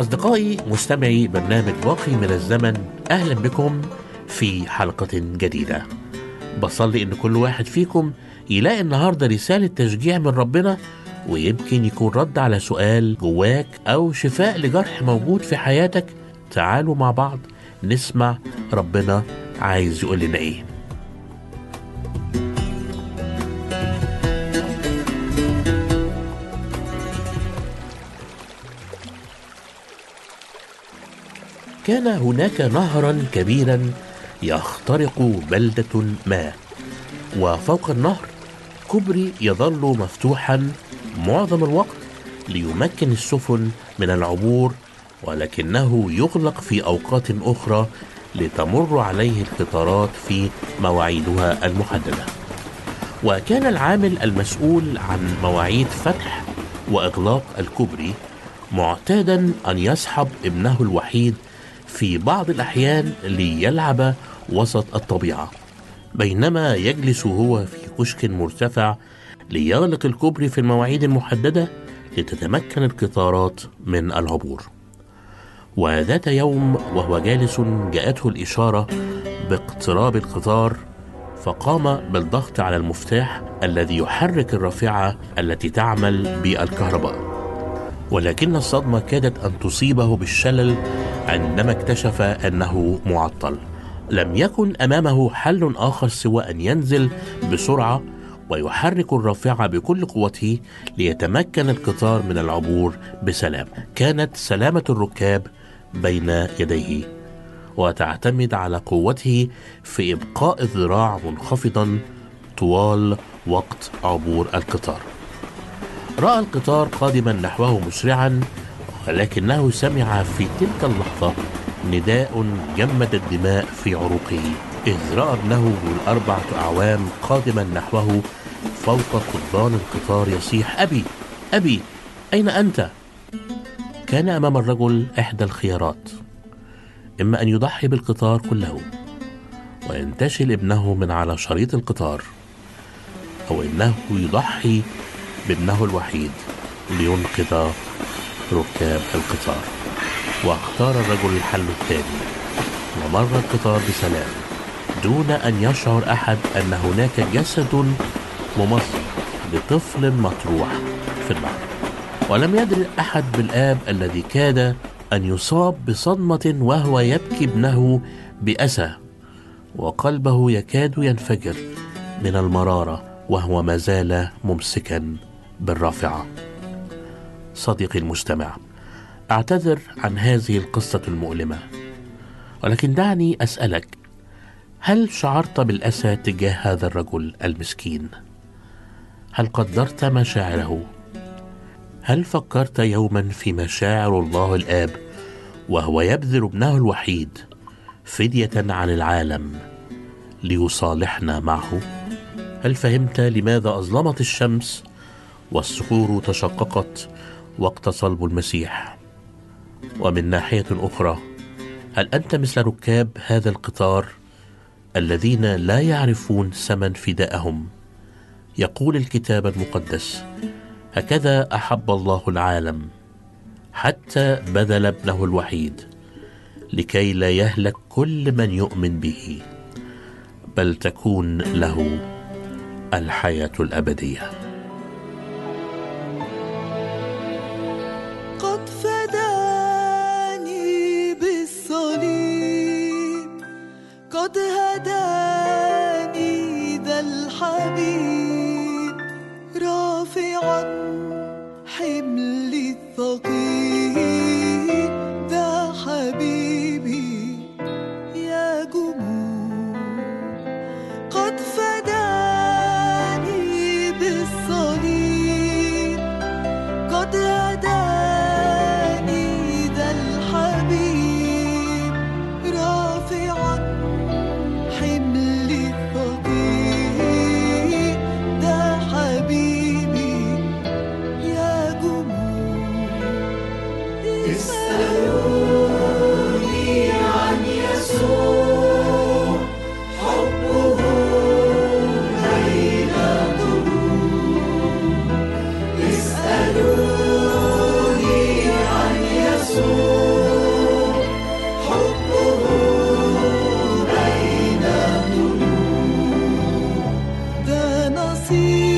أصدقائي مستمعي برنامج باقي من الزمن أهلا بكم في حلقة جديدة. بصلي إن كل واحد فيكم يلاقي النهاردة رسالة تشجيع من ربنا ويمكن يكون رد على سؤال جواك أو شفاء لجرح موجود في حياتك. تعالوا مع بعض نسمع ربنا عايز يقول لنا إيه. كان هناك نهرا كبيرا يخترق بلدة ما. وفوق النهر كوبري يظل مفتوحا معظم الوقت ليمكن السفن من العبور ولكنه يغلق في أوقات أخرى لتمر عليه القطارات في مواعيدها المحددة. وكان العامل المسؤول عن مواعيد فتح وإغلاق الكوبري معتادا أن يصحب ابنه الوحيد في بعض الأحيان ليلعب وسط الطبيعة بينما يجلس هو في كشك مرتفع ليغلق الكوبري في المواعيد المحددة لتتمكن القطارات من العبور. وذات يوم وهو جالس جاءته الإشارة باقتراب القطار فقام بالضغط على المفتاح الذي يحرك الرافعة التي تعمل بالكهرباء. ولكن الصدمة كادت أن تصيبه بالشلل عندما اكتشف أنه معطل. لم يكن أمامه حل آخر سوى أن ينزل بسرعة ويحرك الرافعه بكل قوته ليتمكن القطار من العبور بسلام. كانت سلامة الركاب بين يديه وتعتمد على قوته في إبقاء الذراع منخفضا طوال وقت عبور القطار. رأى القطار قادما نحوه مسرعا ولكنه سمع في تلك اللحظة نداء جمد الدماء في عروقه إذ رأى ابنه الأربعة أعوام قادما نحوه فوق قضبان القطار يصيح أبي أبي أين أنت؟ كان أمام الرجل إحدى الخيارات إما أن يضحي بالقطار كله وينتشل ابنه من على شريط القطار أو إنه يضحي بابنه الوحيد لينقذ ركاب القطار. واختار الرجل الحل الثاني ومر القطار بسلام دون أن يشعر أحد أن هناك جسد ممثل لطفل مطروح في النهر ولم يدري أحد بالآب الذي كاد أن يصاب بصدمة وهو يبكي ابنه بأسى وقلبه يكاد ينفجر من المرارة وهو ما زال ممسكا بالرافعة. صديقي المستمع أعتذر عن هذه القصة المؤلمة ولكن دعني أسألك هل شعرت بالأسى تجاه هذا الرجل المسكين؟ هل قدرت مشاعره؟ هل فكرت يوما في مشاعر الله الآب وهو يبذل ابنه الوحيد فدية عن العالم ليصالحنا معه؟ هل فهمت لماذا أظلمت الشمس والصخور تشققت وقت صلب المسيح. ومن ناحية أخرى هل أنت مثل ركاب هذا القطار الذين لا يعرفون ثمن فدائهم يقول الكتاب المقدس هكذا أحب الله العالم حتى بذل ابنه الوحيد لكي لا يهلك كل من يؤمن به بل تكون له الحياة الأبدية. الحبيب رافعا حملي الثقيل. see.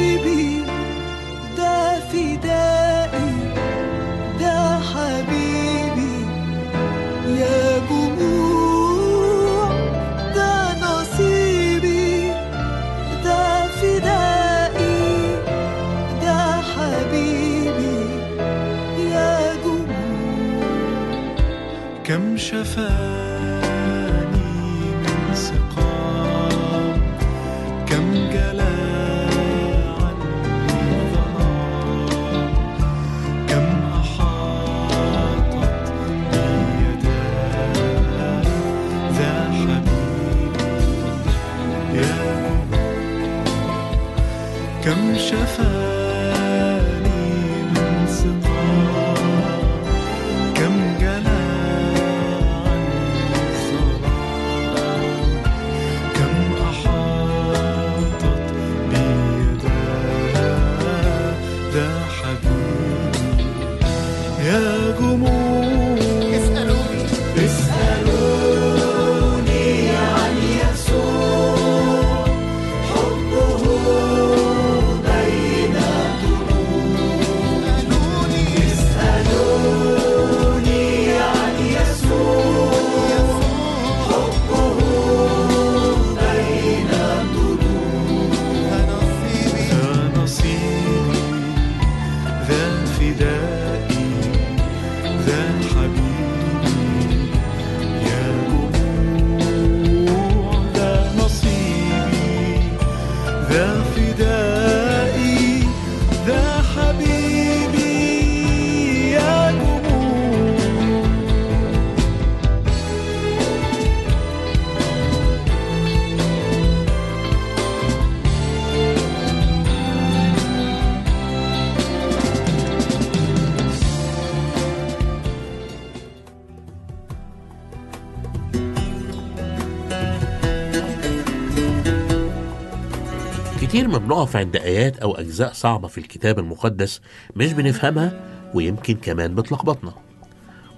بنقف عند آيات أو أجزاء صعبة في الكتاب المقدس مش بنفهمها ويمكن كمان بتلخبطنا.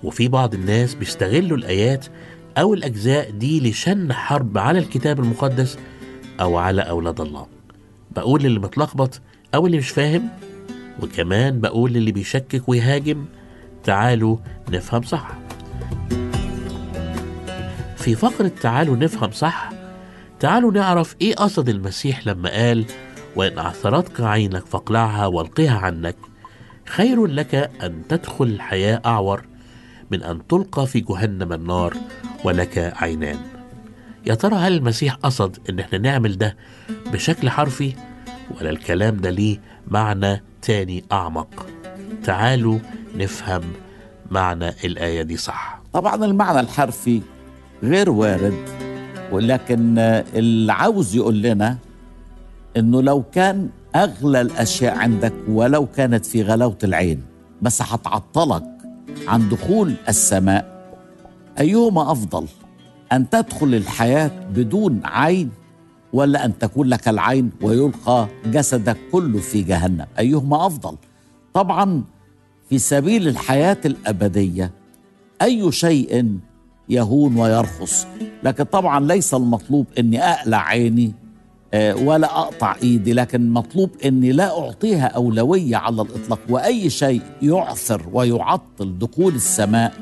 وفي بعض الناس بيستغلوا الآيات أو الأجزاء دي لشن حرب على الكتاب المقدس أو على أولاد الله. بقول للي متلخبط أو اللي مش فاهم وكمان بقول للي بيشكك ويهاجم تعالوا نفهم صح. في فقرة تعالوا نفهم صح تعالوا نعرف إيه قصد المسيح لما قال وإن أعثرتك عينك فاقلعها والقها عنك خير لك أن تدخل الحياة أعور من أن تلقى في جهنم النار ولك عينان. يا ترى هل المسيح قصد إن إحنا نعمل ده بشكل حرفي؟ ولا الكلام ده ليه معنى تاني أعمق؟ تعالوا نفهم معنى الآية دي صح. طبعا المعنى الحرفي غير وارد ولكن اللي عاوز يقول لنا إنه لو كان أغلى الأشياء عندك ولو كانت في غلاوة العين بس هتعطلك عن دخول السماء. أيهما أفضل؟ أن تدخل الحياة بدون عين ولا أن تكون لك العين ويلقى جسدك كله في جهنم؟ أيهما أفضل؟ طبعا في سبيل الحياة الأبدية أي شيء يهون ويرخص لكن طبعا ليس المطلوب إني أقلع عيني ولا أقطع إيدي لكن مطلوب إني لا أعطيها أولوية على الإطلاق وأي شيء يعثر ويعطل دخول السماء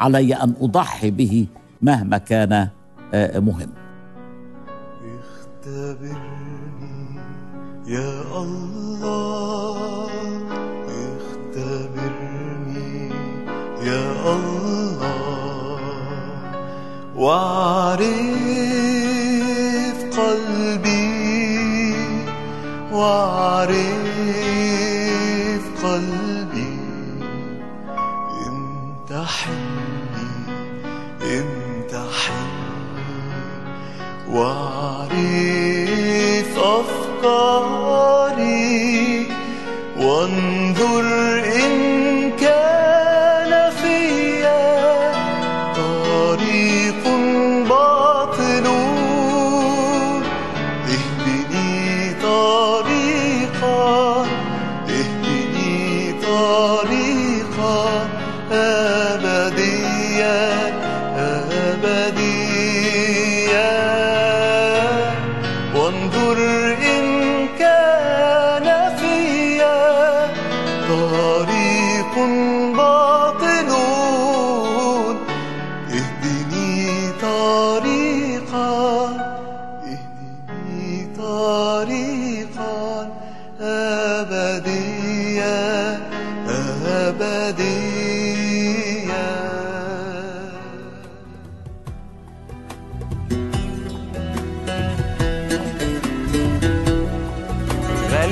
علي أن أضحي به مهما كان آه، مهم. اختبرني يا الله اختبرني يا الله واعرف قلبي واعرف قلبي امتحني امتحني. واعرف أفكاري وانظر ان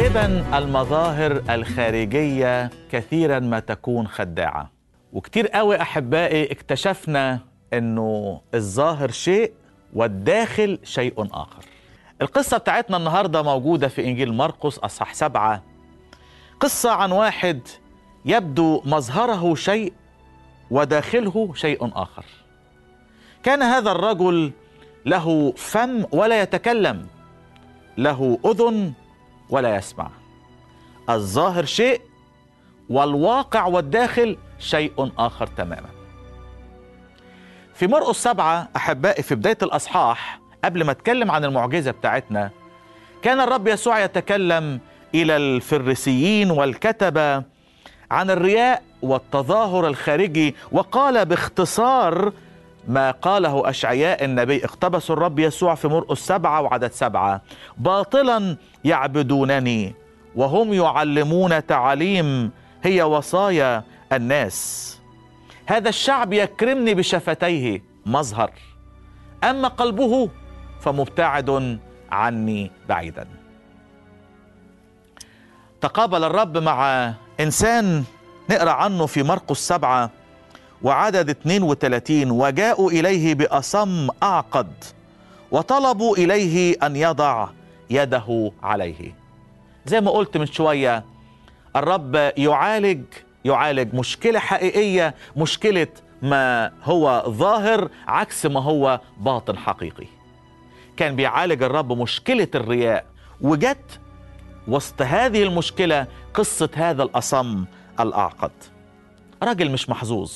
غالبا المظاهر الخارجية كثيرا ما تكون خداعة. وكتير قوي أحبائي اكتشفنا أنه الظاهر شيء والداخل شيء آخر. القصة بتاعتنا النهاردة موجودة في إنجيل مرقس أصحاح سبعة. قصة عن واحد يبدو مظهره شيء وداخله شيء آخر. كان هذا الرجل له فم ولا يتكلم له أذن ولا يسمع. الظاهر شيء والواقع والداخل شيء آخر تماما. في مرقس سبعة أحبائي في بداية الأصحاح قبل ما أتكلم عن المعجزة بتاعتنا كان الرب يسوع يتكلم إلى الفريسيين والكتبة عن الرياء والتظاهر الخارجي وقال باختصار ما قاله أشعياء النبي اقتبس الرب يسوع في مرقس سبعة وعدد سبعة. باطلا يعبدونني وهم يعلمون تعاليم هي وصايا الناس. هذا الشعب يكرمني بشفتيه مظهر. أما قلبه فمبتعد عني بعيدا. تقابل الرب مع إنسان نقرأ عنه في مرقس سبعة. وعدد 32 وجاءوا إليه بأصم أعقد وطلبوا إليه أن يضع يده عليه. زي ما قلت من شوية الرب يعالج يعالج مشكلة حقيقية مشكلة ما هو ظاهر عكس ما هو باطن حقيقي. كان بيعالج الرب مشكلة الرياء وجت وسط هذه المشكلة قصة هذا الأصم الأعقد. راجل مش محظوظ.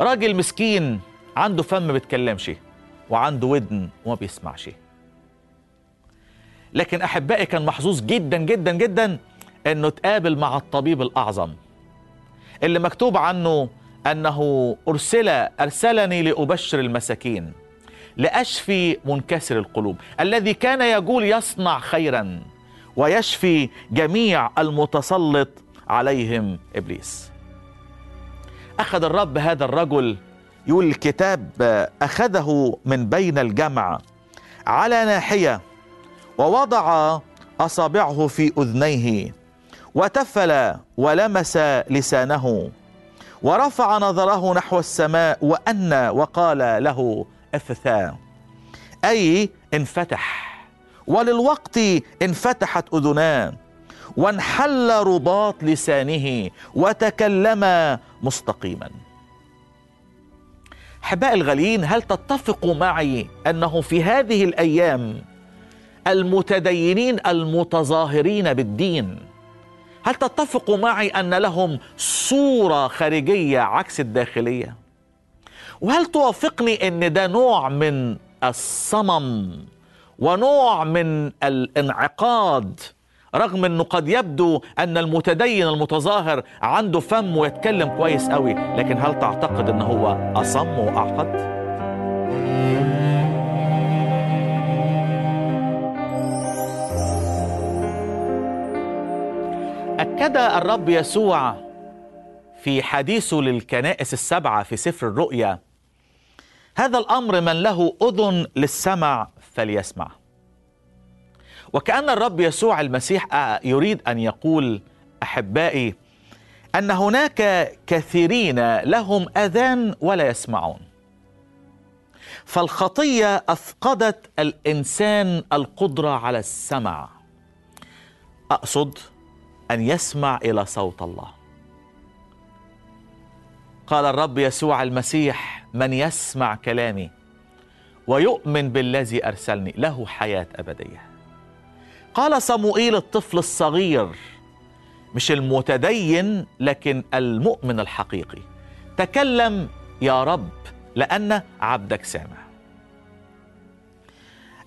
راجل مسكين عنده فم ما بيتكلمش وعنده ودن وما بيسمعش. لكن أحبائي كان محظوظ جدا جدا جدا إنه تقابل مع الطبيب الأعظم اللي مكتوب عنه أنه أرسل أرسلني لأبشر المساكين لأشفي منكسر القلوب الذي كان يقول يصنع خيرا ويشفي جميع المتسلط عليهم إبليس. أخذ الرب هذا الرجل. يقول الكتاب أخذه من بين الجمع على ناحية ووضع أصابعه في أذنيه وتفل ولمس لسانه ورفع نظره نحو السماء وأنى وقال له افتثا أي انفتح. وللوقت انفتحت أذناه وانحل رباط لسانه وتكلم مستقيما. احبائي الغاليين هل تتفقوا معي أنه في هذه الأيام المتدينين المتظاهرين بالدين هل تتفقوا معي أن لهم صورة خارجية عكس الداخلية؟ وهل توافقني أن ده نوع من الصمم ونوع من الانعقاد رغم إنه قد يبدو أن المتدين المتظاهر عنده فم ويتكلم كويس قوي لكن هل تعتقد ان هو أصم وأعقد؟ أكد الرب يسوع في حديثه للكنائس السبعة في سفر الرؤيا هذا الأمر من له أذن للسمع فليسمع. وكأن الرب يسوع المسيح يريد أن يقول أحبائي أن هناك كثيرين لهم أذان ولا يسمعون. فالخطية أفقدت الإنسان القدرة على السمع. أقصد أن يسمع إلى صوت الله. قال الرب يسوع المسيح من يسمع كلامي ويؤمن بالذي أرسلني له حياة أبدية. قال صموئيل الطفل الصغير مش المتدين لكن المؤمن الحقيقي. تكلم يا رب لأن عبدك سامع.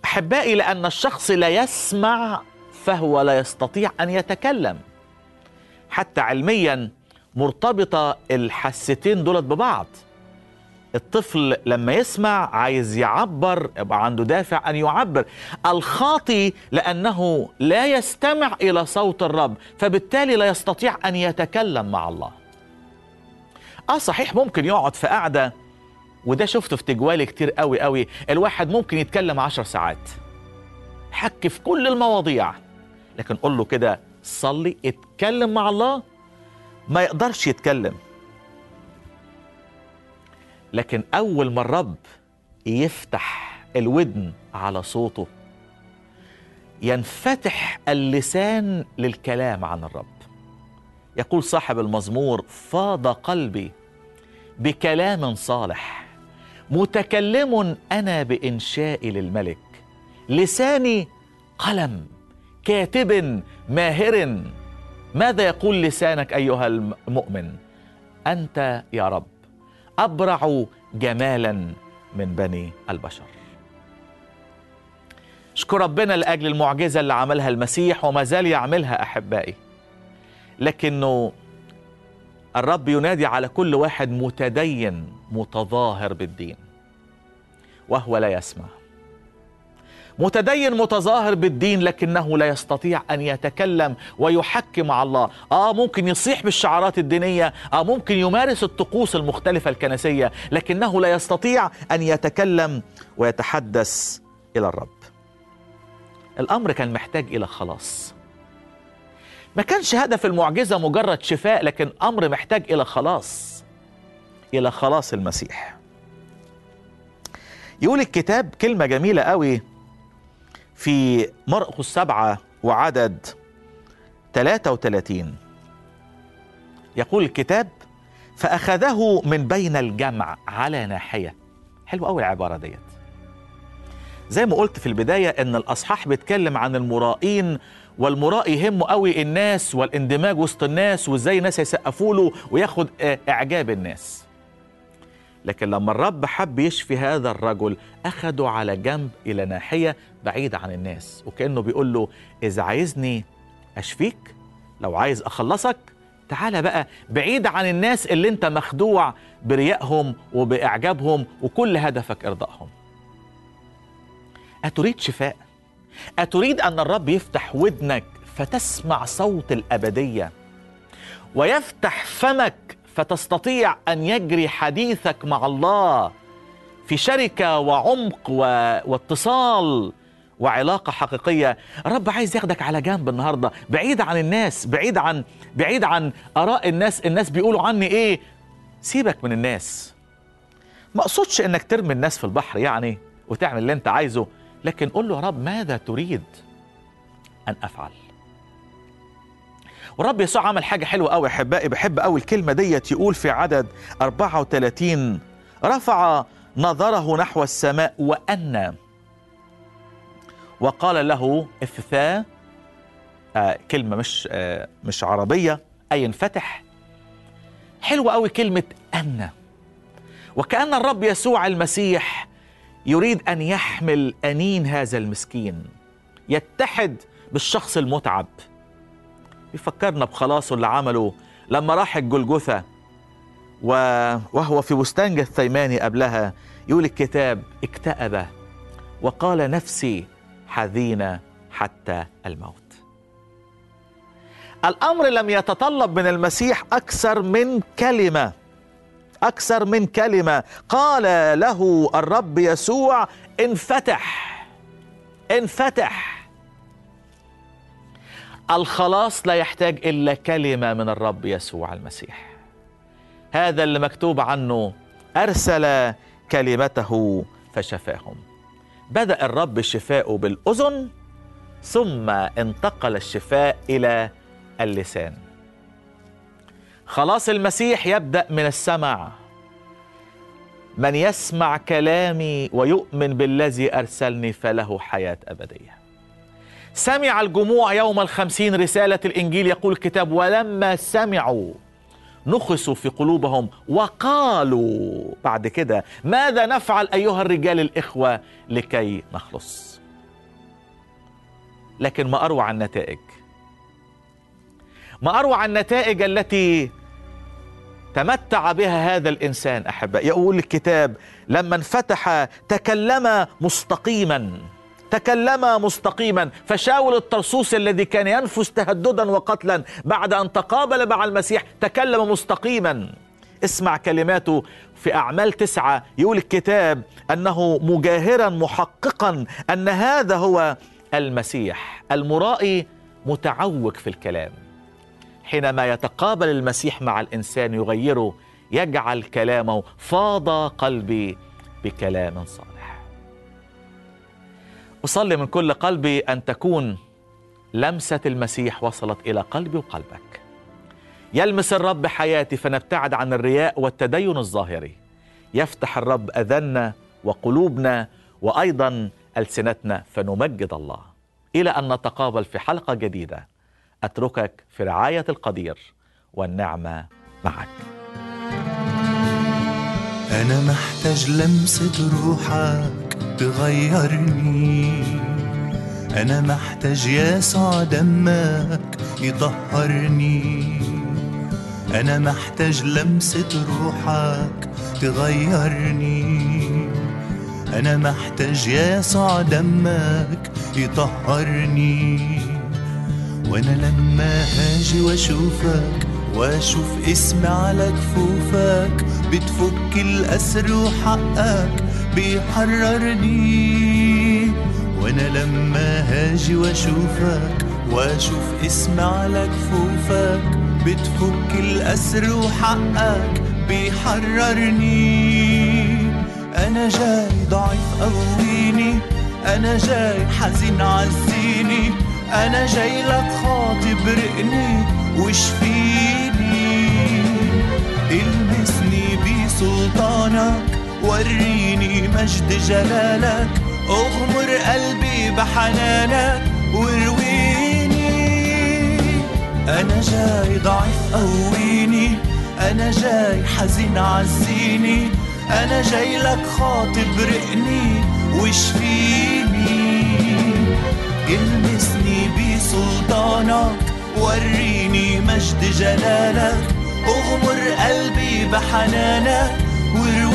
أحبائي لأن الشخص لا يسمع فهو لا يستطيع أن يتكلم. حتى علميا مرتبطة الحستين دولت ببعض. الطفل لما يسمع عايز يعبر يبقى عنده دافع أن يعبر. الخاطي لأنه لا يستمع إلى صوت الرب فبالتالي لا يستطيع أن يتكلم مع الله. آه صحيح ممكن يقعد في قعدة وده شفته في تجوالي كتير قوي قوي. الواحد ممكن يتكلم عشر ساعات. حك في كل المواضيع. لكن قول له كده صلي اتكلم مع الله. ما يقدرش يتكلم. لكن أول ما الرب يفتح الودن على صوته ينفتح اللسان للكلام عن الرب. يقول صاحب المزمور فاض قلبي بكلام صالح متكلم أنا بانشائي للملك لساني قلم كاتب ماهر. ماذا يقول لسانك أيها المؤمن؟ أنت يا رب أبرع جمالا من بني البشر. اشكر ربنا لأجل المعجزة اللي عملها المسيح وما زال يعملها أحبائي. لكنه الرب ينادي على كل واحد متدين متظاهر بالدين وهو لا يسمع. متدين متظاهر بالدين لكنه لا يستطيع أن يتكلم ويحكم مع الله. آه ممكن يصيح بالشعارات الدينية آه ممكن يمارس الطقوس المختلفة الكنسية لكنه لا يستطيع أن يتكلم ويتحدث إلى الرب. الأمر كان محتاج إلى خلاص. ما كانش هدف المعجزة مجرد شفاء لكن أمر محتاج إلى خلاص إلى خلاص المسيح. يقول الكتاب كلمة جميلة قوي في مرقس سبعة وعدد 33 يقول الكتاب فأخذه من بين الجمع على ناحية. حلو قوي العبارة ديت. زي ما قلت في البداية إن الأصحاح بيتكلم عن المرائين والمرائي يهمه قوي الناس والاندماج وسط الناس وإزاي الناس يسقفوا له وياخد إعجاب الناس. لكن لما الرب حب يشفي هذا الرجل أخده على جنب إلى ناحية بعيدة عن الناس وكأنه بيقول له إذا عايزني أشفيك لو عايز أخلصك تعالى بقى بعيد عن الناس اللي أنت مخدوع بريائهم وبإعجابهم وكل هدفك إرضائهم. أتريد شفاء؟ أتريد أن الرب يفتح ودنك فتسمع صوت الأبدية ويفتح فمك فتستطيع أن يجري حديثك مع الله في شركة وعمق و... واتصال وعلاقة حقيقية. رب عايز ياخدك على جنب النهاردة. بعيد عن الناس بعيد عن بعيد عن آراء الناس. الناس بيقولوا عني إيه؟ سيبك من الناس. ما أقصدش إنك ترمي الناس في البحر يعني وتعمل اللي أنت عايزه لكن قول له يا رب ماذا تريد أن أفعل؟ ورب يسوع عمل حاجة حلوة قوي احبائي بحب قوي الكلمة ديت يقول في عدد 34 رفع نظره نحو السماء وأنى. وقال له افتثاء آه كلمة مش آه مش عربية. أي انفتح. حلوة قوي كلمة أنى. وكأن الرب يسوع المسيح يريد أن يحمل أنين هذا المسكين. يتحد بالشخص المتعب. يفكرنا بخلاصه اللي عمله لما راح الجلجثة. وهو في بستان جثيماني قبلها يقول الكتاب اكتئب وقال نفسي حزينة حتى الموت. الأمر لم يتطلب من المسيح أكثر من كلمة أكثر من كلمة. قال له الرب يسوع انفتح انفتح. الخلاص لا يحتاج إلا كلمة من الرب يسوع المسيح. هذا اللي مكتوب عنه أرسل كلمته فشفاهم. بدأ الرب شفاؤه بالأذن ثم انتقل الشفاء إلى اللسان. خلاص المسيح يبدأ من السمع من يسمع كلامي ويؤمن بالذي أرسلني فله حياة أبدية. سمع الجموع يوم الخمسين رسالة الإنجيل يقول الكتاب ولما سمعوا نخسوا في قلوبهم وقالوا بعد كده ماذا نفعل أيها الرجال الإخوة لكي نخلص؟ لكن ما أروع النتائج؟ ما أروع النتائج التي تمتع بها هذا الإنسان أحبائي؟ يقول الكتاب لما انفتح تكلم مستقيما. تكلم مستقيما فشاول الطرسوس الذي كان ينفس تهددا وقتلا بعد أن تقابل مع المسيح تكلم مستقيما. اسمع كلماته في أعمال تسعة يقول الكتاب أنه مجاهرا محققا أن هذا هو المسيح المرائي متعوج في الكلام. حينما يتقابل المسيح مع الإنسان يغيره يجعل كلامه فاض قلبي بكلام صالح أصلي من كل قلبي أن تكون لمسة المسيح وصلت إلى قلبي وقلبك. يلمس الرب حياتي فنبتعد عن الرياء والتدين الظاهري. يفتح الرب اذاننا وقلوبنا وأيضا ألسنتنا فنمجد الله. إلى أن نتقابل في حلقة جديدة. أتركك في رعاية القدير والنعمة معك. أنا محتاج لمسة روحك. تغيرني. أنا محتاج يسوع دمك يطهرني. أنا محتاج لمسة روحك تغيرني. أنا محتاج يسوع دمك يطهرني. وأنا لما هاجي وأشوفك وأشوف اسمي على كفوفك بتفك الأسر وحقك بيحررني وأنا لما هاجي وأشوفك وأشوف اسمي على كفوفك بتفك الأسر وحقك بيحررني. أنا جاي ضعيف قويني أنا جاي حزين عزيني أنا جاي لك خاطب رقني واشفيني المسني بسلطانك وريني مجد جلالك أغمر قلبي بحنانك وارويني أنا جاي ضعيف قويني أنا جاي حزين عزيني أنا جاي لك خاطب رقني واشفيني إلمسني بسلطانك وريني مجد جلالك أغمر قلبي بحنانك وارويني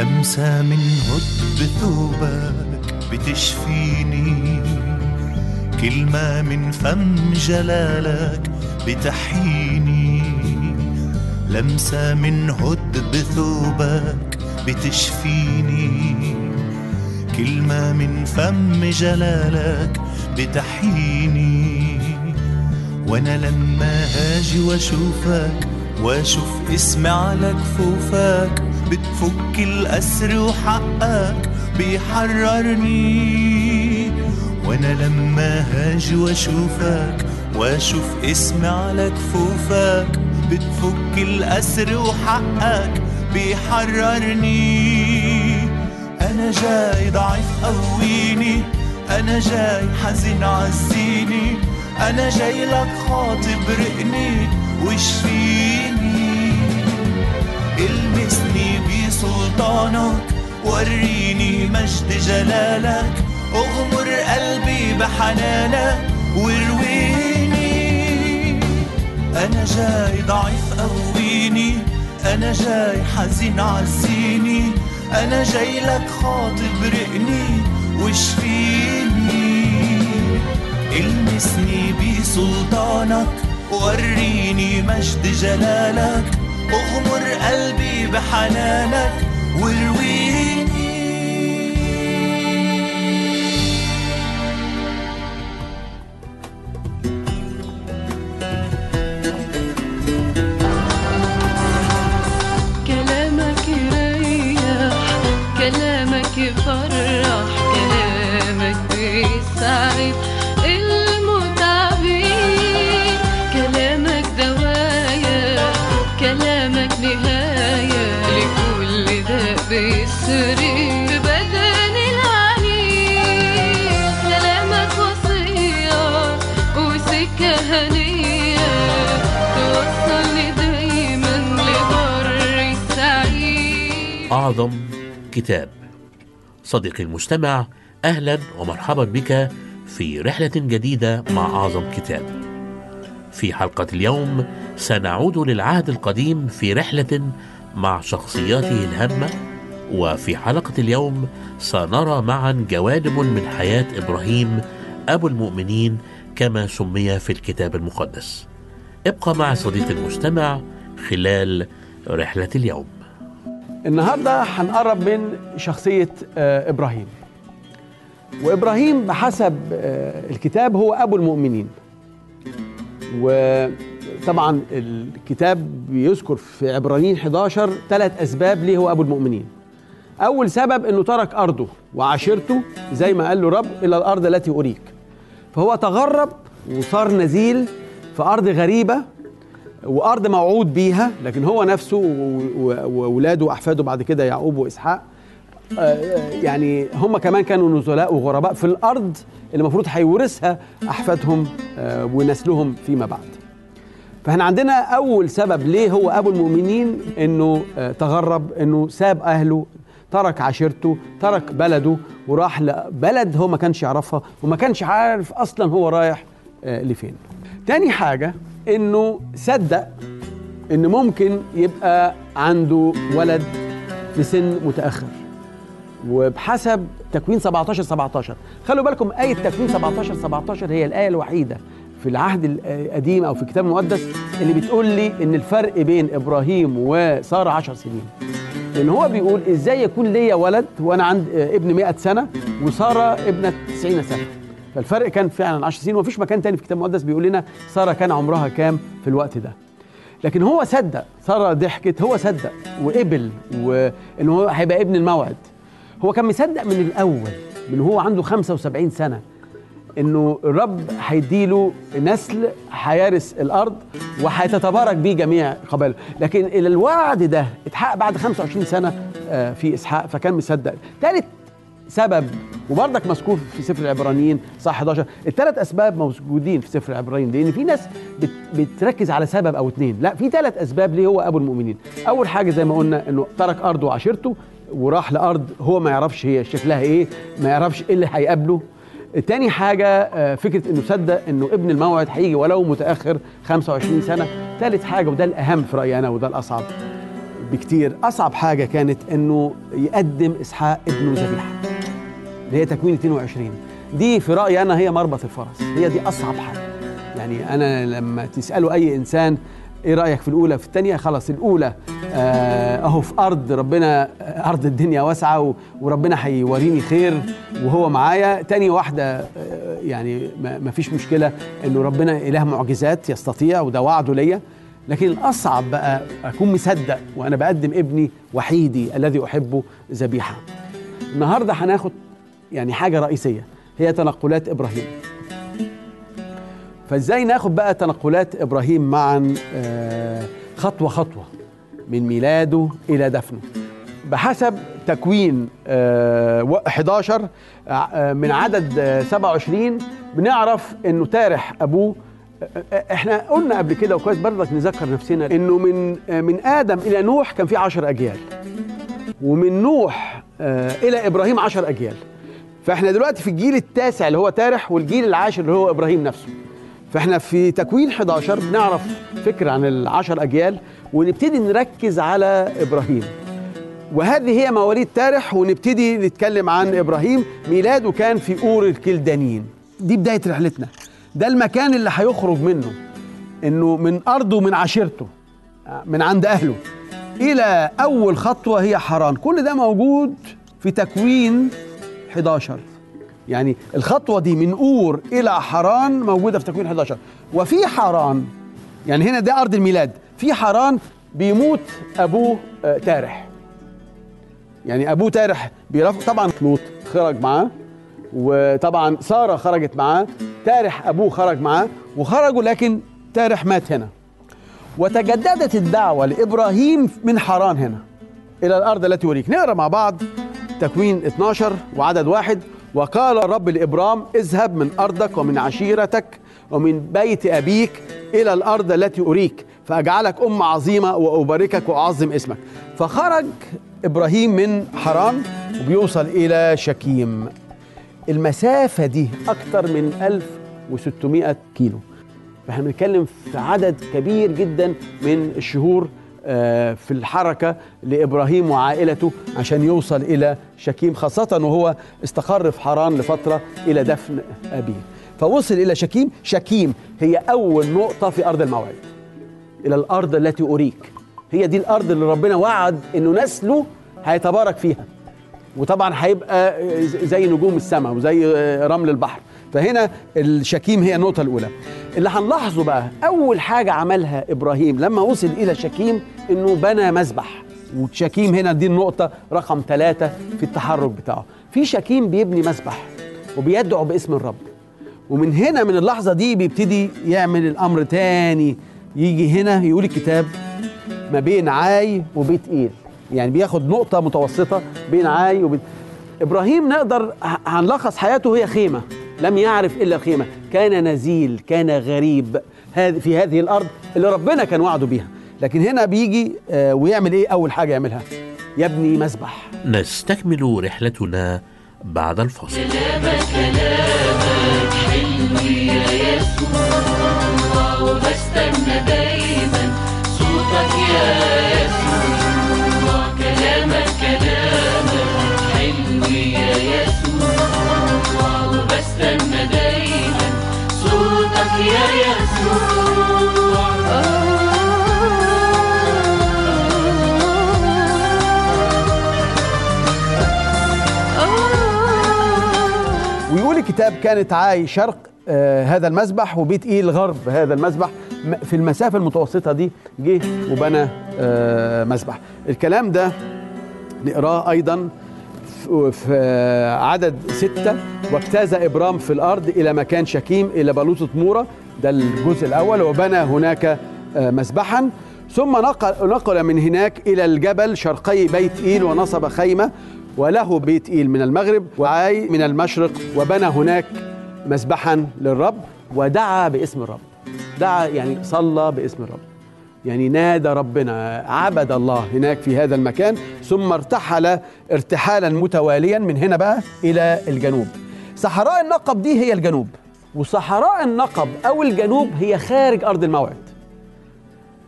لمسة من هد ثوبك بتشفيني. كلمة من فم جلالك بتحييني. لمسة من هد بثوبك بتشفيني. كلمة من فم جلالك بتحييني. وأنا لما هاجي وأشوفك وأشوف اسمي على كفوفك بتفك الأسر وحقك بيحررني. وأنا لما هاجي وأشوفك وأشوف اسمي على كفوفك بتفك الأسر وحقك بيحررني. أنا جاي ضعيف قويني أنا جاي حزين عزيني أنا جاي لك خاطب رقني واشفيني بسلطانك وريني مجد جلالك. أغمر قلبي بحنانك وارويني أنا جاي ضعيف قويني أنا جاي حزين عزيني. أنا جاي لك خاطب رقني واشفيني إلمسني بسلطانك وريني مجد جلالك. أغمر قلبي بحنانك وارويني كلامك وصية وسكة هنية توصلني دايما لبر السعيد أعظم كتاب صديقي المستمع أهلا ومرحبا بك في رحلة جديدة مع أعظم كتاب في حلقة اليوم سنعود للعهد القديم في رحلة مع شخصياته الهامة وفي حلقة اليوم سنرى معا جوانب من حياة إبراهيم أبو المؤمنين كما سمي في الكتاب المقدس. ابقى مع صديقي المستمع خلال رحلة اليوم. النهارده هنقرب من شخصية آه، إبراهيم. وإبراهيم بحسب آه، الكتاب هو أبو المؤمنين. وطبعا الكتاب بيذكر في عبرانيين 11 ثلاث أسباب ليه هو أبو المؤمنين. أول سبب أنه ترك أرضه وعشيرته زي ما قال له رب إلى الأرض التي أريك فهو تغرب وصار نزيل في أرض غريبة وأرض موعود بيها لكن هو نفسه و- و- واولاده وأحفاده بعد كده يعقوب وإسحاق آه، آه، يعني هم كمان كانوا نزلاء وغرباء في الأرض اللي المفروض هيورثها أحفادهم آه، ونسلهم فيما بعد. فإحنا عندنا أول سبب ليه هو أبو المؤمنين إنه تغرب إنه ساب أهله ترك عشيرته ترك بلده وراح لبلد هو ما كانش يعرفها وما كانش عارف أصلا هو رايح آه، لفين. تاني حاجة إنه صدق إن ممكن يبقى عنده ولد في سن متأخر. وبحسب تكوين 17 17 خلوا بالكم آية تكوين 17 17 هي الآية الوحيدة في العهد القديم أو في الكتاب المقدس اللي بتقول لي إن الفرق بين إبراهيم وسارة 10 سنين. لأن هو بيقول إزاي يكون ليا ولد وأنا عند ابن 100 سنة وسارة ابنة 90 سنة. فالفرق كان فعلا 10 سنين ومفيش مكان تاني في الكتاب المقدس بيقول لنا سارة كان عمرها كام في الوقت ده. لكن هو صدق سارة ضحكت هو صدق وقبل وإن هو هيبقى ابن الموعد. هو كان مصدق من الأول من هو عنده 75 سنة. إنه الرب هيديله نسل هيرث الأرض وهيتتبارك بيه جميع قبائله. لكن الوعد ده اتحقق بعد 25 سنة آه، في إسحاق فكان مصدق. ثالث سبب وبرضك مذكور في سفر العبرانيين صح 11 الثلاث أسباب موجودين في سفر العبرانيين لأن في ناس بت بتركز على سبب أو اثنين لا في ثلاث أسباب ليه هو أبو المؤمنين. أول حاجة زي ما قلنا إنه ترك أرضه وعشيرته وراح لأرض هو ما يعرفش هي شكلها إيه ما يعرفش إيه اللي هيقابله. تاني حاجة آه، فكرة إنه صدق إنه ابن الموعد هيجي ولو متأخر 25 سنة. تالت حاجة وده الأهم في رأيي أنا وده الأصعب بكتير. أصعب حاجة كانت إنه يقدم إسحاق ابنه ذبيحة اللي هي تكوين 22 دي في رأيي أنا هي مربط الفرس. هي دي أصعب حاجة. يعني أنا لما تسالوا أي إنسان إيه رأيك في الأولى؟ في الثانية خلاص الأولى آه، أهو في أرض ربنا أرض الدنيا واسعة وربنا هيوريني خير وهو معايا. تاني واحدة آه، يعني ما فيش مشكلة إنه ربنا إله معجزات يستطيع وده وعده ليا. لكن الاصعب بقى أكون مصدق وأنا بقدم ابني وحيدي الذي أحبه ذبيحة. النهارده هناخد يعني حاجة رئيسية هي تنقلات إبراهيم. فازاي ناخد بقى تنقلات إبراهيم معا آه، خطوة خطوة من ميلاده إلى دفنه؟ بحسب تكوين آه، و- 11 آه، من عدد آه، 27 بنعرف إنه تارح أبوه. آه، آه، إحنا قلنا قبل كده وكويس برضك نذكر نفسنا إنه من آه، من آدم إلى نوح كان في 10 أجيال ومن نوح آه، إلى إبراهيم 10 أجيال. فإحنا دلوقتي في الجيل التاسع اللي هو تارح والجيل العاشر اللي هو إبراهيم نفسه. فاحنا في تكوين 11 بنعرف فكره عن العشر أجيال ونبتدي نركز على إبراهيم. وهذه هي مواليد تارح ونبتدي نتكلم عن إبراهيم. ميلاده كان في أور الكلدانيين. دي بداية رحلتنا. ده المكان اللي هيخرج منه. إنه من أرضه ومن عشيرته. من عند أهله. إلى أول خطوة هي حران. كل ده موجود في تكوين 11 يعني الخطوة دي من أور إلى حران موجودة في تكوين 11 وفي حران يعني هنا ده أرض الميلاد في حران بيموت ابوه آه، تارح. يعني ابوه تارح بيرافق طبعا لوط خرج معاه وطبعا سارة خرجت معاه تارح أبوه خرج معاه وخرجوا لكن تارح مات هنا. وتجددت الدعوة لإبراهيم من حران هنا إلى الأرض التي أريك. نقرأ مع بعض تكوين 12 وعدد واحد. وقال الرب لإبرام اذهب من أرضك ومن عشيرتك ومن بيت أبيك إلى الأرض التي أريك فأجعلك أمة عظيمة وأباركك وأعظم اسمك. فخرج إبراهيم من حران وبيوصل إلى شكيم. المسافة دي أكثر من 1600 كيلو. فاحنا بنتكلم في عدد كبير جدا من الشهور في الحركة لإبراهيم وعائلته عشان يوصل إلى شكيم خاصة وهو استقر في حران لفترة إلى دفن أبيه. فوصل إلى شكيم. شكيم هي أول نقطة في أرض الموعد إلى الأرض التي أريك. هي دي الأرض اللي ربنا وعد إنه نسله هيتبارك فيها. وطبعا هيبقى زي نجوم السماء وزي رمل البحر. فهنا الشكيم هي النقطة الأولى. اللي هنلاحظه بقى أول حاجة عملها إبراهيم لما وصل إلى شكيم إنه بنى مذبح. وشكيم هنا دي النقطة رقم ثلاثة في التحرك بتاعه. في شكيم بيبني مذبح وبيدعو باسم الرب. ومن هنا من اللحظة دي بيبتدي يعمل الأمر تاني. يجي هنا يقول الكتاب ما بين عاي وبيت إيل. يعني بياخد نقطة متوسطة بين عاي وبيت. إبراهيم نقدر هنلخص حياته هي خيمة. لم يعرف إلا خيمة كان نزيل كان غريب. في هذه الأرض اللي ربنا كان وعده بيها. لكن هنا بيجي آه، ويعمل إيه؟ أول حاجة يعملها. يبني مذبح نستكمل رحلتنا بعد الفاصل. ويقول الكتاب كانت عاي شرق آه هذا المذبح وبيت إيل غرب هذا المذبح م- في المسافة المتوسطة دي جه وبنى آه مذبح الكلام ده نقراه أيضا في- آه، عدد ستة واجتاز إبرام في الأرض إلى مكان شكيم إلى بلوطة مورة ده الجزء الأول وبنى هناك آه، مذبحا ثم نقل, نقل من هناك إلى الجبل شرقي بيت إيل ونصب خيمة وله بيت إيل من المغرب وعاي من المشرق وبنى هناك مذبحا للرب ودعا باسم الرب. دعا يعني صلى باسم الرب. يعني نادى ربنا عبد الله هناك في هذا المكان ثم ارتحل ارتحالا متواليا من هنا بقى إلى الجنوب. صحراء النقب دي هي الجنوب وصحراء النقب أو الجنوب هي خارج أرض الموعد.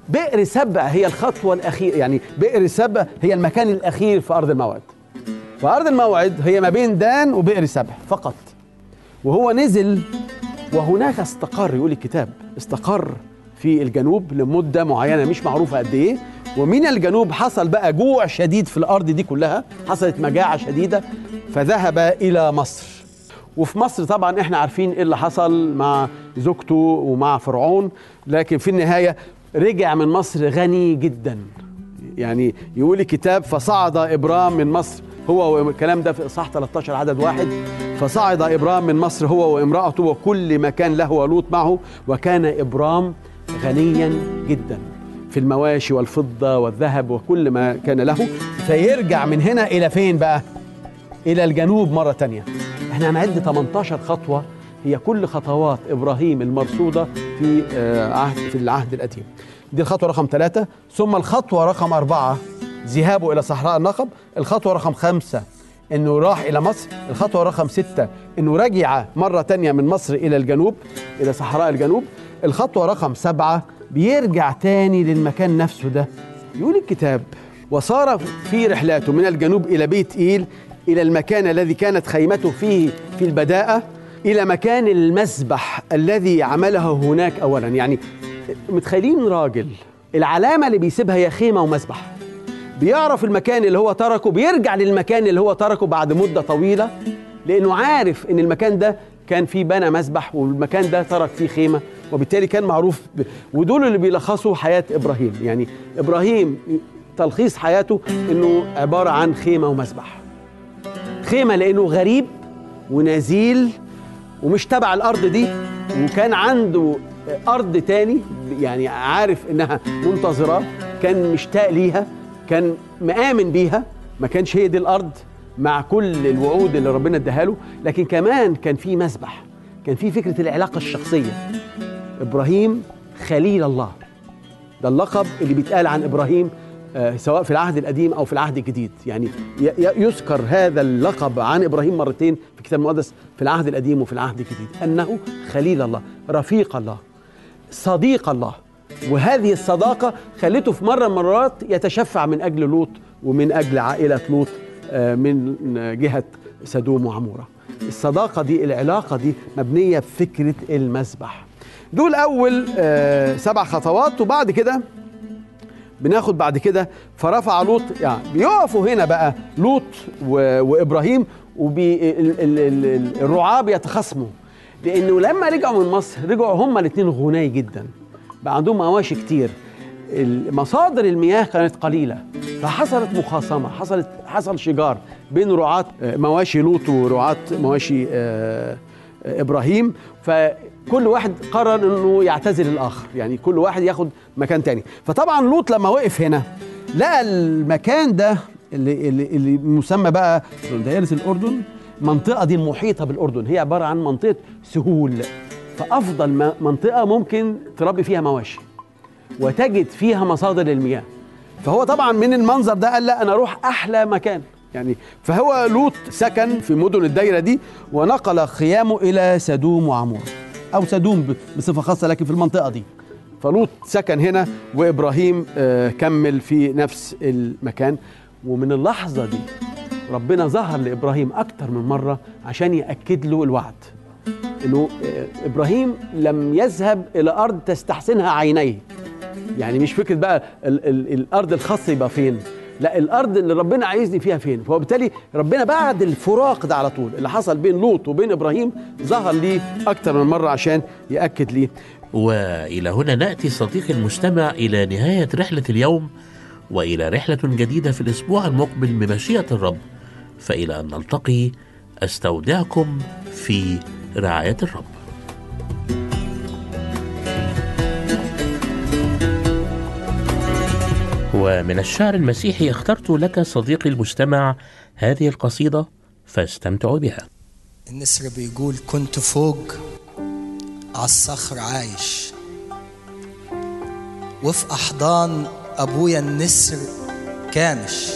بئر سبع هي الخطوة الاخيره يعني بئر سبع هي المكان الأخير في أرض الموعد. وأرض الموعد هي ما بين دان وبئر سبع فقط. وهو نزل وهناك استقر يقول الكتاب استقر في الجنوب لمدة معينة مش معروفة قد إيه. ومن الجنوب حصل بقى جوع شديد في الأرض دي كلها حصلت مجاعة شديدة فذهب إلى مصر. وفي مصر طبعا إحنا عارفين إيه اللي حصل مع زوجته ومع فرعون لكن في النهاية رجع من مصر غني جدا. يعني يقول الكتاب فصعد إبرام من مصر هو والكلام ده في إصحاح 13 عدد واحد. فصعد إبرام من مصر هو وامرأته وكل ما كان له ولوط معه وكان إبرام غنيا جدا في المواشي والفضة والذهب وكل ما كان له. فيرجع من هنا إلى فين بقى؟ إلى الجنوب مرة تانية. إحنا هنعد 18 خطوة. هي كل خطوات إبراهيم المرصودة في آه، عهد في العهد القديم. دي الخطوة رقم ثلاثة ثم الخطوة رقم أربعة ذهابه إلى صحراء النقب. الخطوة رقم خمسة إنه راح إلى مصر. الخطوة رقم ستة إنه رجع مرة تانية من مصر إلى الجنوب إلى صحراء الجنوب. الخطوة رقم سبعة بيرجع تاني للمكان نفسه ده. يقول الكتاب وصار في رحلاته من الجنوب إلى بيت إيل إلى المكان الذي كانت خيمته فيه في البداءة إلى مكان المسبح الذي عمله هناك اولا. يعني متخيلين راجل العلامة اللي بيسيبها هي خيمة ومسبح. بيعرف المكان اللي هو تركه بيرجع للمكان اللي هو تركه بعد مدة طويلة لأنه عارف إن المكان ده كان فيه بنى مسبح والمكان ده ترك فيه خيمة. وبالتالي كان معروف ب... ودول اللي بيلخصوا حياة إبراهيم. يعني إبراهيم تلخيص حياته إنه عبارة عن خيمة ومسبح. خيمة لأنه غريب ونزيل ومش تبع الأرض دي وكان عنده أرض تاني يعني عارف إنها منتظرة كان مشتاق ليها كان مآمن بيها ما كانش هي دي الأرض مع كل الوعود اللي ربنا اداها له لكن كمان كان في مسبح كان في فكرة العلاقة الشخصية. إبراهيم خليل الله. ده اللقب اللي بيتقال عن إبراهيم آه، سواء في العهد القديم أو في العهد الجديد. يعني يذكر هذا اللقب عن إبراهيم مرتين في الكتاب المقدس في العهد القديم وفي العهد الجديد. أنه خليل الله رفيق الله صديق الله. وهذه الصداقة خلته في مرة من المرات يتشفع من أجل لوط ومن أجل عائلة لوط آه، من جهة سدوم وعمورة. الصداقة دي العلاقة دي مبنية بفكرة المسبح. دول أول آه، سبع خطوات وبعد كده بناخد بعد كده فرفع لوط يعني بيقفوا هنا بقى لوط وإبراهيم والرعاة بيتخاصموا لأنه لما رجعوا من مصر رجعوا هما الاثنين غني جدا بقى عندهم مواشي كتير. مصادر المياه كانت قليلة فحصلت مخاصمة حصلت حصل شجار بين رعاة آه، مواشي لوط ورعاة مواشي آه، آه، فكل واحد قرر إنه يعتزل الآخر يعني كل واحد ياخد مكان تاني. فطبعا لوط لما وقف هنا لقى المكان ده اللي, اللي, اللي مسمى بقى دائرة الأردن المنطقة دي المحيطة بالأردن هي عبارة عن منطقة سهول. فأفضل ما- منطقة ممكن تربي فيها مواشي وتجد فيها مصادر المياه فهو طبعا من المنظر ده قال لا أنا أروح أحلى مكان. يعني فهو لوط سكن في مدن الدايرة دي ونقل خيامه إلى سدوم وعمور. أو سدوم بصفة خاصة لكن في المنطقة دي. فلوط سكن هنا وإبراهيم آه، كمل في نفس المكان. ومن اللحظة دي ربنا ظهر لإبراهيم أكتر من مرة عشان يأكد له الوعد. إنه آه، إبراهيم لم يذهب إلى أرض تستحسنها عينيه. يعني مش فكرة بقى ال ال الأرض الخاص يبقى فين. لا الأرض اللي ربنا عايزني فيها فين؟ فبالتالي ربنا بعد الفراق ده على طول اللي حصل بين لوط وبين إبراهيم ظهر ليه أكتر من مرة عشان يأكد ليه وإلى هنا نأتي صديقي المستمع إلى نهاية رحلة اليوم وإلى رحلة جديدة في الأسبوع المقبل بمشيئة الرب. فإلى أن نلتقي أستودعكم في رعاية الرب. ومن الشعر المسيحي اخترت لك صديقي المستمع هذه القصيدة فاستمتعوا بها. النسر بيقول كنت فوق على الصخر عايش. وفي أحضان أبويا النسر كامش.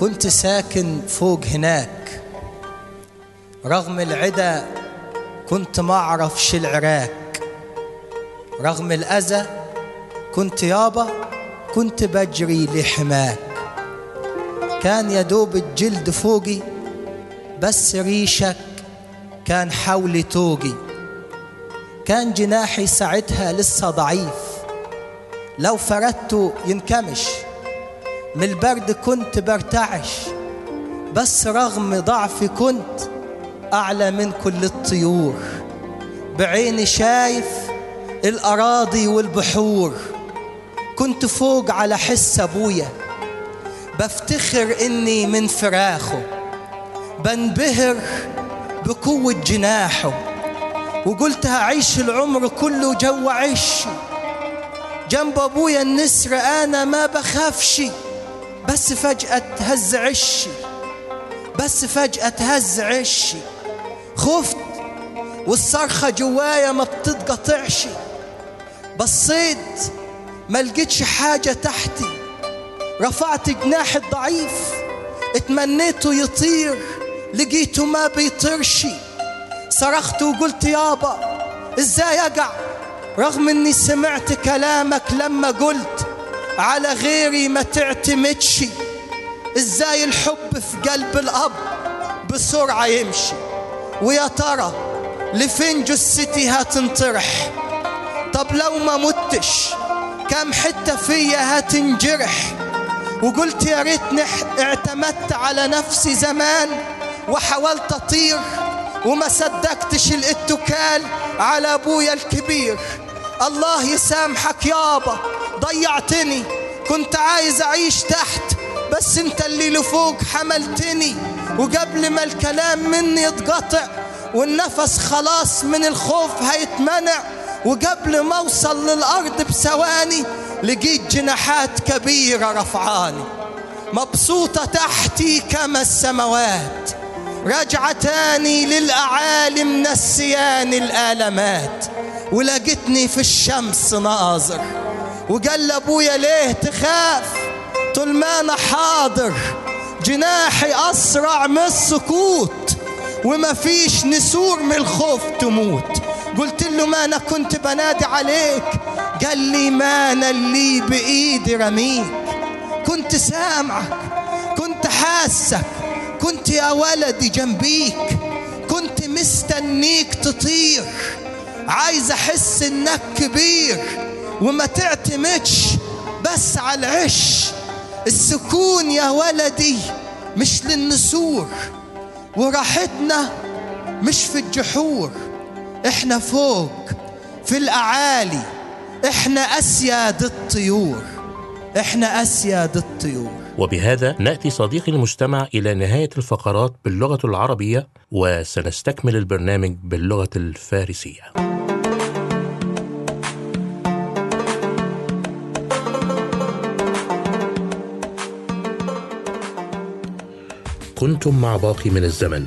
كنت ساكن فوق هناك. رغم العدا كنت ما أعرفش العراك رغم الأذى كنت يابا كنت بجري لحماك. كان يدوب الجلد فوقي بس ريشك كان حولي توجي كان جناحي ساعتها لسه ضعيف. لو فردته ينكمش. من البرد كنت برتعش. بس رغم ضعفي كنت أعلى من كل الطيور. بعيني شايف الأراضي والبحور. كنت فوق على حس أبويا. بفتخر إني من فراخه. بنبهر بقوة جناحه. وقلت هعيش العمر كله جوا عشي. جنب أبويا النسر أنا ما بخافش بس فجأة تهز عشي. بس فجأة تهز عشي. خفت والصرخة جوايا ما بتتقطعش بصيت ما لقيتش حاجة تحتي. رفعت جناحي الضعيف اتمنيته يطير. لقيته ما بيطيرش. صرخت وقلت يابا إزاي أقع؟ رغم إني سمعت كلامك لما قلت على غيري ما تعتمدش. إزاي الحب في قلب الأب بسرعة يمشي؟ ويا ترى لفين جثتي هتنطرح؟ طب لو ما متش كم حتة فيا هتنجرح. وقلت يا ريتني اعتمدت على نفسي زمان وحاولت أطير وما صدقتش الاتكال على أبويا الكبير. الله يسامحك يابا ضيعتني. كنت عايز أعيش تحت بس انت اللي لفوق حملتني. وقبل ما الكلام مني يتقطع والنفس خلاص من الخوف هيتمنع. وقبل ما أوصل للأرض بثواني لقيت جناحات كبيرة رفعاني. مبسوطة تحتي كما السماوات. رجع تاني للاعالي منسياني الآلمات. ولقيتني في الشمس ناظر. وقال لأبويا ليه تخاف؟ طول ما أنا حاضر. جناحي أسرع من السكوت. وما فيش نسور من الخوف تموت. قلت له ما أنا كنت بنادي عليك. قال لي ما أنا اللي بإيدي رميك. كنت سامعك كنت حاسك كنت يا ولدي جنبيك. كنت مستنيك تطير عايز أحس إنك كبير. وما تعتمدش بس على العش. السكون يا ولدي مش للنسور وراحتنا مش في الجحور. إحنا فوق في الأعالي. إحنا اسياد الطيور. إحنا اسياد الطيور. وبهذا نأتي صديقي المستمع إلى نهاية الفقرات باللغة العربية وسنستكمل البرنامج باللغة الفارسية. كنتم مع باقي من الزمن.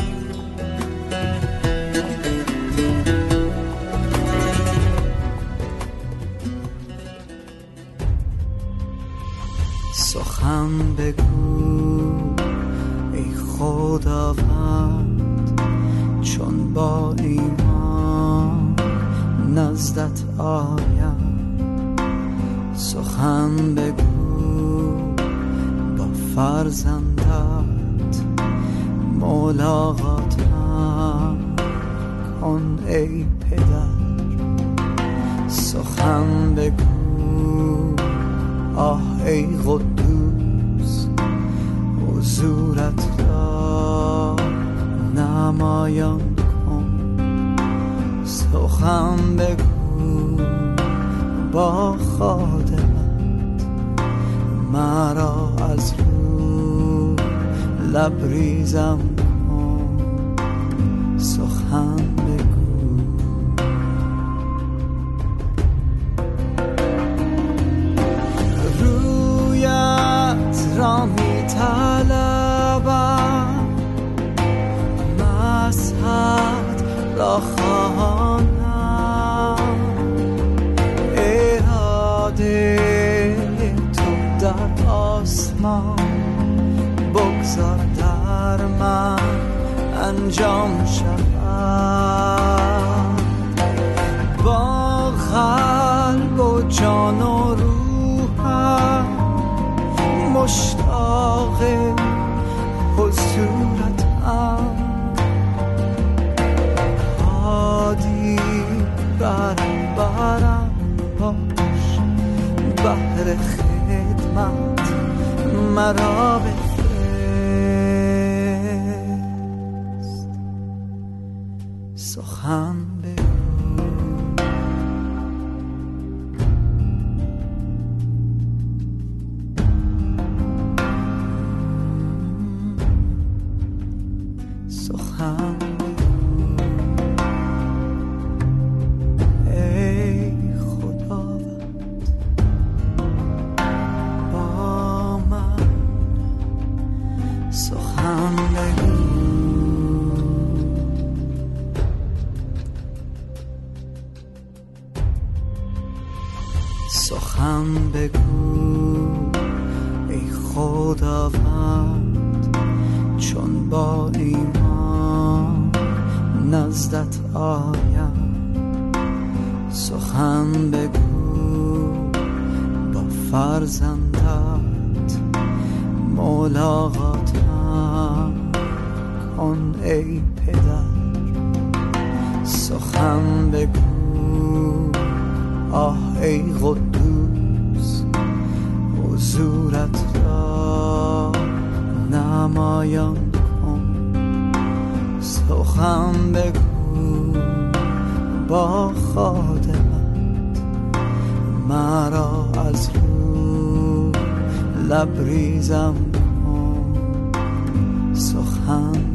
مشتاق حضورتم هادی برم برم باش. بهر خدمت مرا بفرست. سخن 哈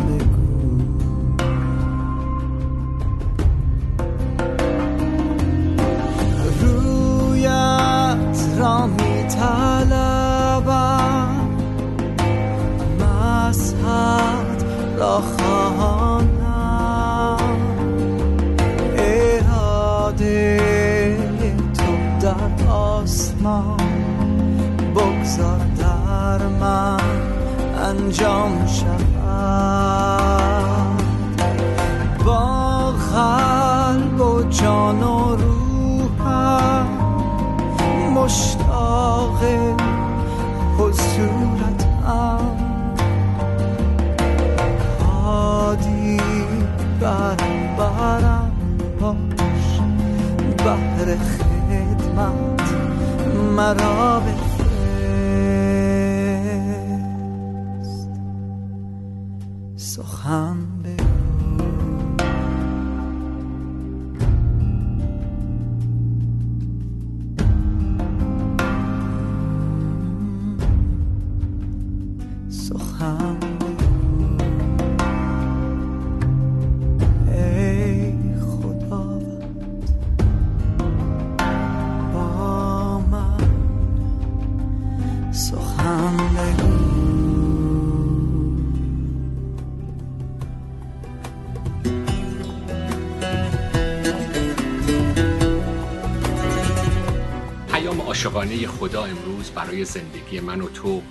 عاشقانه خدا امروز برای زندگی من و تو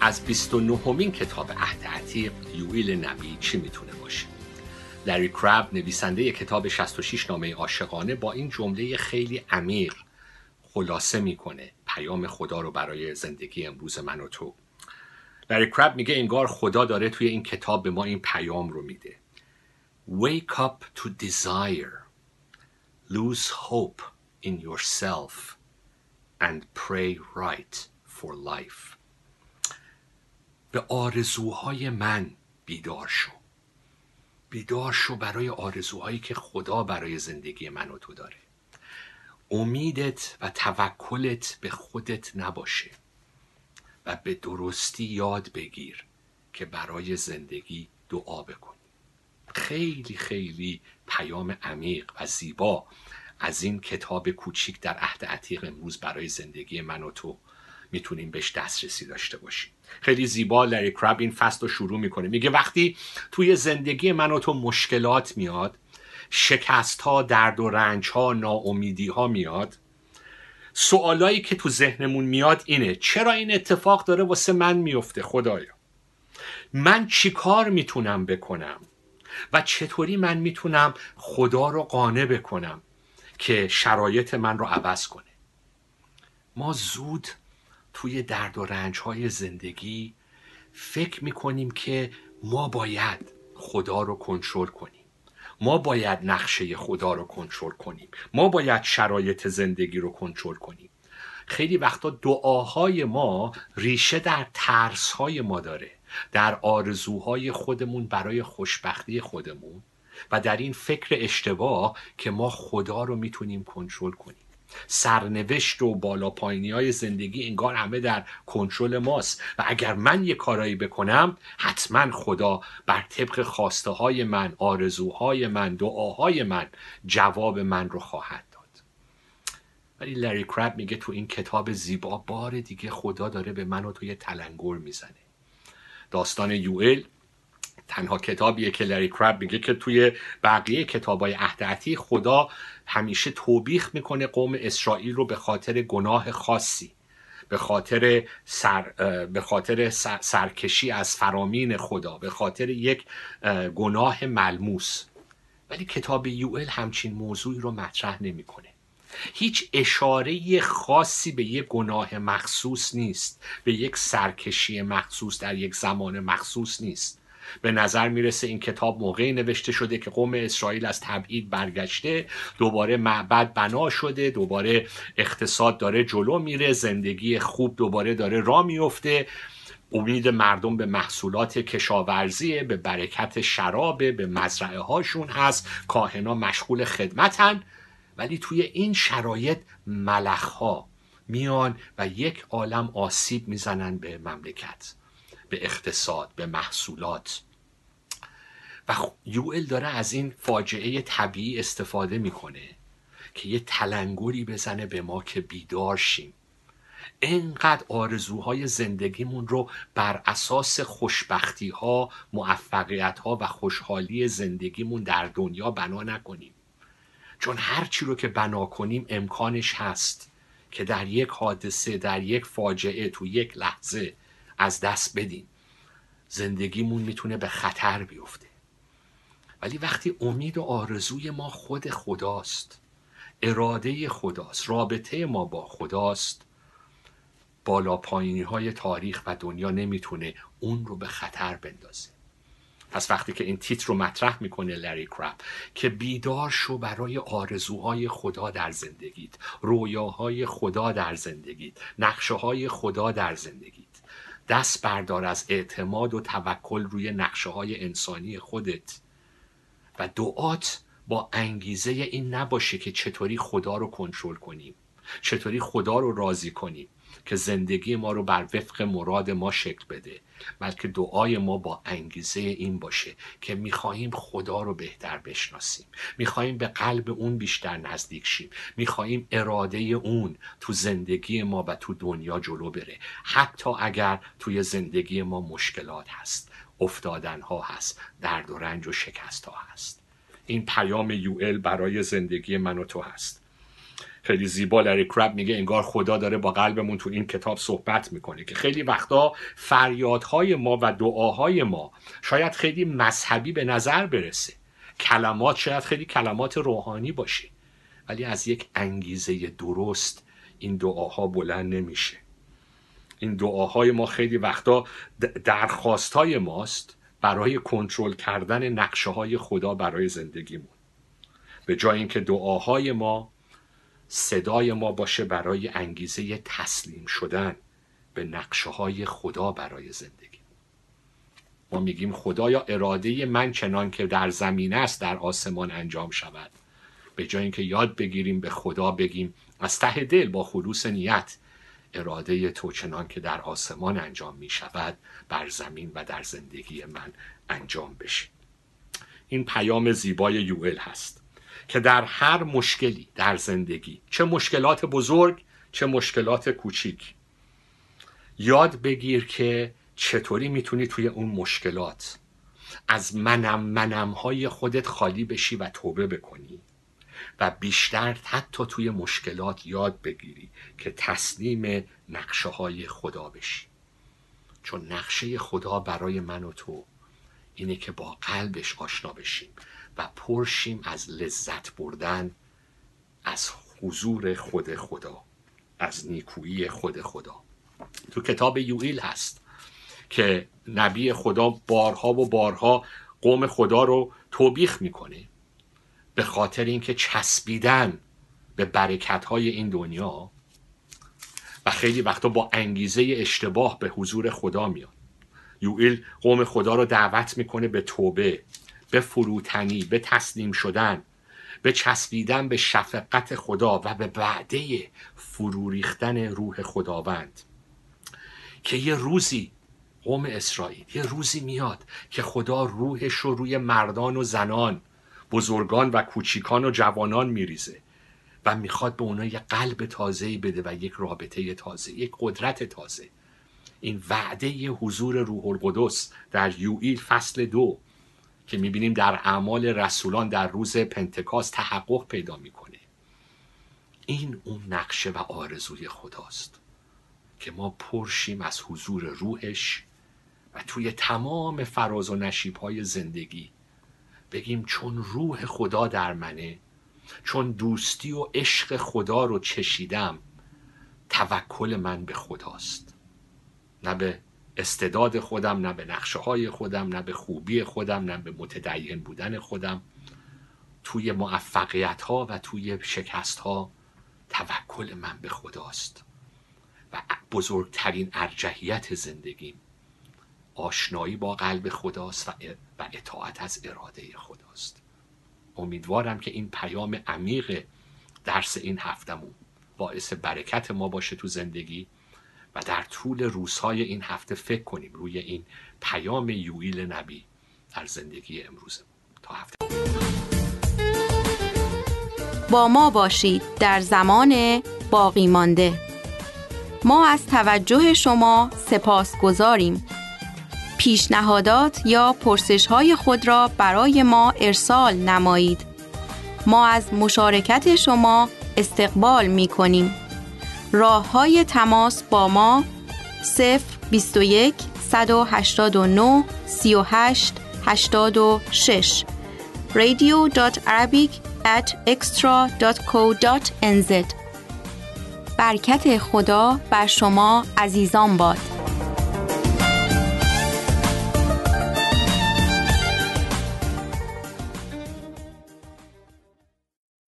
از 29 مین کتاب عهد عتیق یوئیل نبی چی می‌تونه باشه؟ لری کراب نویسنده کتاب 66 نامه عاشقانه با این جمله خیلی عمیق خلاصه می‌کنه پیام خدا رو برای زندگی امروز من و تو. لری کراب میگه انگار خدا داره توی این کتاب به ما این پیام رو میده. Wake up to desire. Lose hope in yourself. And pray right for life. به آرزوهای من بیدار شو. بیدار شو برای آرزوهایی که خدا برای زندگی من و تو داره. امیدت و توکلت به خودت نباشه و به درستی یاد بگیر که برای زندگی دعا بکن خیلی خیلی پیام عمیق و زیبا از این کتاب کوچیک در عهد عتیق امروز برای زندگی من و تو می‌تونیم بهش دسترسی داشته باشیم. خیلی زیبا لری کراب این فصل رو شروع می‌کنه. میگه وقتی توی زندگی من و تو مشکلات میاد شکست ها درد و رنج ها ناامیدی ها میاد سوالایی که تو ذهنمون میاد اینه چرا این اتفاق داره واسه من میفته خدایا؟ من چی کار می‌تونم بکنم؟ و چطوری من می‌تونم خدا رو قانع بکنم؟ که شرایط من رو عوض کنه. ما زود توی درد و رنج های زندگی فکر می‌کنیم که ما باید خدا رو کنترل کنیم. ما باید نقشه خدا رو کنترل کنیم. ما باید شرایط زندگی رو کنترل کنیم. خیلی وقتا دعاهای ما ریشه در ترسهای ما داره. در آرزوهای خودمون برای خوشبختی خودمون. و در این فکر اشتباه که ما خدا رو می‌تونیم کنترل کنیم. سرنوشت و بالا پایینی های زندگی انگار همه در کنترل ماست. و اگر من یه کارایی بکنم حتما خدا بر طبق خواسته های من آرزوهای من دعاهای من جواب من رو خواهد داد. ولی لری کرب میگه تو این کتاب زیبا بار دیگه خدا داره به من و تو یه تلنگر می‌زنه. داستان یوئل تنها کتابیه که لری کرب میگه که توی بقیه کتابای عهد خدا همیشه توبیخ می‌کنه قوم اسرائیل رو به خاطر گناه خاصی به خاطر سر به خاطر سر- سرکشی از فرامین خدا به خاطر یک اه، گناه ملموس. ولی کتاب یوئل همچین موضوعی رو مطرح نمی‌کنه. هیچ اشاره خاصی به یک گناه مخصوص نیست به یک سرکشی مخصوص در یک زمان مخصوص نیست. به نظر می‌رسه این کتاب موقعی نوشته شده که قوم اسرائیل از تبعید برگشته دوباره معبد بنا شده دوباره اقتصاد داره جلو میره زندگی خوب دوباره داره را میفته. امید مردم به محصولات کشاورزیه به برکت شرابه به مزرعه هاشون هست کاهنا مشغول خدمتن. ولی توی این شرایط ملخها میان و یک عالم آسیب می‌زنن به مملکت. به اقتصاد به محصولات. و خ- یوئل داره از این فاجعه طبیعی استفاده می‌کنه که یه تلنگری بزنه به ما که بیدار شیم. انقدر آرزوهای زندگیمون رو بر اساس خوشبختی ها موفقیت ها و خوشحالی زندگیمون در دنیا بنا نکنیم. چون هر چی رو که بنا کنیم امکانش هست که در یک حادثه در یک فاجعه تو یک لحظه از دست بدیم زندگیمون می‌تونه به خطر بیفته. ولی وقتی امید و آرزوی ما خود خداست اراده خداست رابطه ما با خداست بالا پایینی های تاریخ و دنیا نمی‌تونه اون رو به خطر بندازه. پس وقتی که این تیتر رو مطرح می‌کنه لری کراب که بیدار شو برای آرزوهای خدا در زندگیت رویاهای خدا در زندگیت نقشه های خدا در زندگیت. دست بردار از اعتماد و توکل روی نقشه های انسانی خودت. و دعات با انگیزه این نباشه که چطوری خدا رو کنترل کنیم چطوری خدا رو راضی کنیم که زندگی ما رو بر وفق مراد ما شکل بده. بلکه دعای ما با انگیزه این باشه که می‌خواهیم خدا رو بهتر بشناسیم. می‌خواهیم به قلب اون بیشتر نزدیک شیم. می‌خواهیم اراده اون تو زندگی ما و تو دنیا جلو بره. حتی اگر توی زندگی ما مشکلات هست افتادن ها هست درد و رنج و شکست ها هست. این پیام یوئل برای زندگی من و تو هست. خیلی زیبا لری کرب میگه انگار خدا داره با قلبمون تو این کتاب صحبت می‌کنه که خیلی وقتا فریادهای ما و دعاهای ما شاید خیلی مذهبی به نظر برسه. کلمات شاید خیلی کلمات روحانی باشه ولی از یک انگیزه درست این دعاها بلند نمیشه. این دعاهای ما خیلی وقتا درخواستهای ماست برای کنترل کردن نقشه های خدا برای زندگیمون. به جای اینکه دعاهای ما صدای ما باشه برای انگیزه تسلیم شدن به نقشه های خدا برای زندگی. ما میگیم خدایا اراده من چنان که در زمین است در آسمان انجام شود. به جای اینکه یاد بگیریم به خدا بگیم از ته دل با خلوص نیت اراده تو چنان که در آسمان انجام می شود بر زمین و در زندگی من انجام بشه. این پیام زیبای یوئل هست. که در هر مشکلی در زندگی چه مشکلات بزرگ چه مشکلات کوچیک. یاد بگیر که چطوری می‌تونی توی اون مشکلات از منم منم های خودت خالی بشی و توبه بکنی و بیشتر حتی توی مشکلات یاد بگیری که تسلیم نقشه های خدا بشی. چون نقشه خدا برای من و تو اینه که با قلبش آشنا بشیم. و پر شیم از لذت بردن از حضور خود خدا از نیکویی خود خدا. تو کتاب یوئیل هست که نبی خدا بارها و بارها قوم خدا رو توبیخ می‌کنه به خاطر اینکه چسبیدن به برکت های این دنیا و خیلی وقتا با انگیزه اشتباه به حضور خدا میاد. یوئیل قوم خدا رو دعوت می‌کنه به توبه. به فروتنی به تسلیم شدن به چسبیدن به شفقت خدا و به وعده فرو ریختن روح خداوند. که یه روزی قوم اسرائیل یه روزی میاد که خدا روحش رو روی مردان و زنان بزرگان و کوچیکان و جوانان میریزه و می‌خواد به اونها یه قلب تازه‌ای بده و یک رابطه تازه یک قدرت تازه. این وعده حضور روح القدس در یوئیل فصل دو که می‌بینیم در اعمال رسولان در روز پنتکاست تحقق پیدا می‌کنه. این اون نقشه و آرزوی خداست که ما پر شیم از حضور روحش و توی تمام فراز و نشیب های زندگی بگیم چون روح خدا در منه چون دوستی و عشق خدا رو چشیدم توکل من به خداست. نه به استعداد خودم نه به نقشه های خودم نه به خوبی خودم نه به متدین بودن خودم. توی موفقیت ها و توی شکست ها توکل من به خداست و بزرگترین ارجحیت زندگیم آشنایی با قلب خداست و اطاعت از اراده خداست. امیدوارم که این پیام عمیق درس این هفتمون باعث برکت ما باشه تو زندگی. و در طول روزهای این هفته فکر کنیم روی این پیام یوئیل نبی در زندگی امروز. تا هفته. با ما باشید در زمان باقی مانده. ما از توجه شما سپاسگزاریم. پیشنهادات یا پرسش های خود را برای ما ارسال نمایید. ما از مشارکت شما استقبال می کنیم راه های تماس با ما 0 21 189 38 86 radio.arabic at extra.co.nz برکت خدا بر شما عزیزان باد.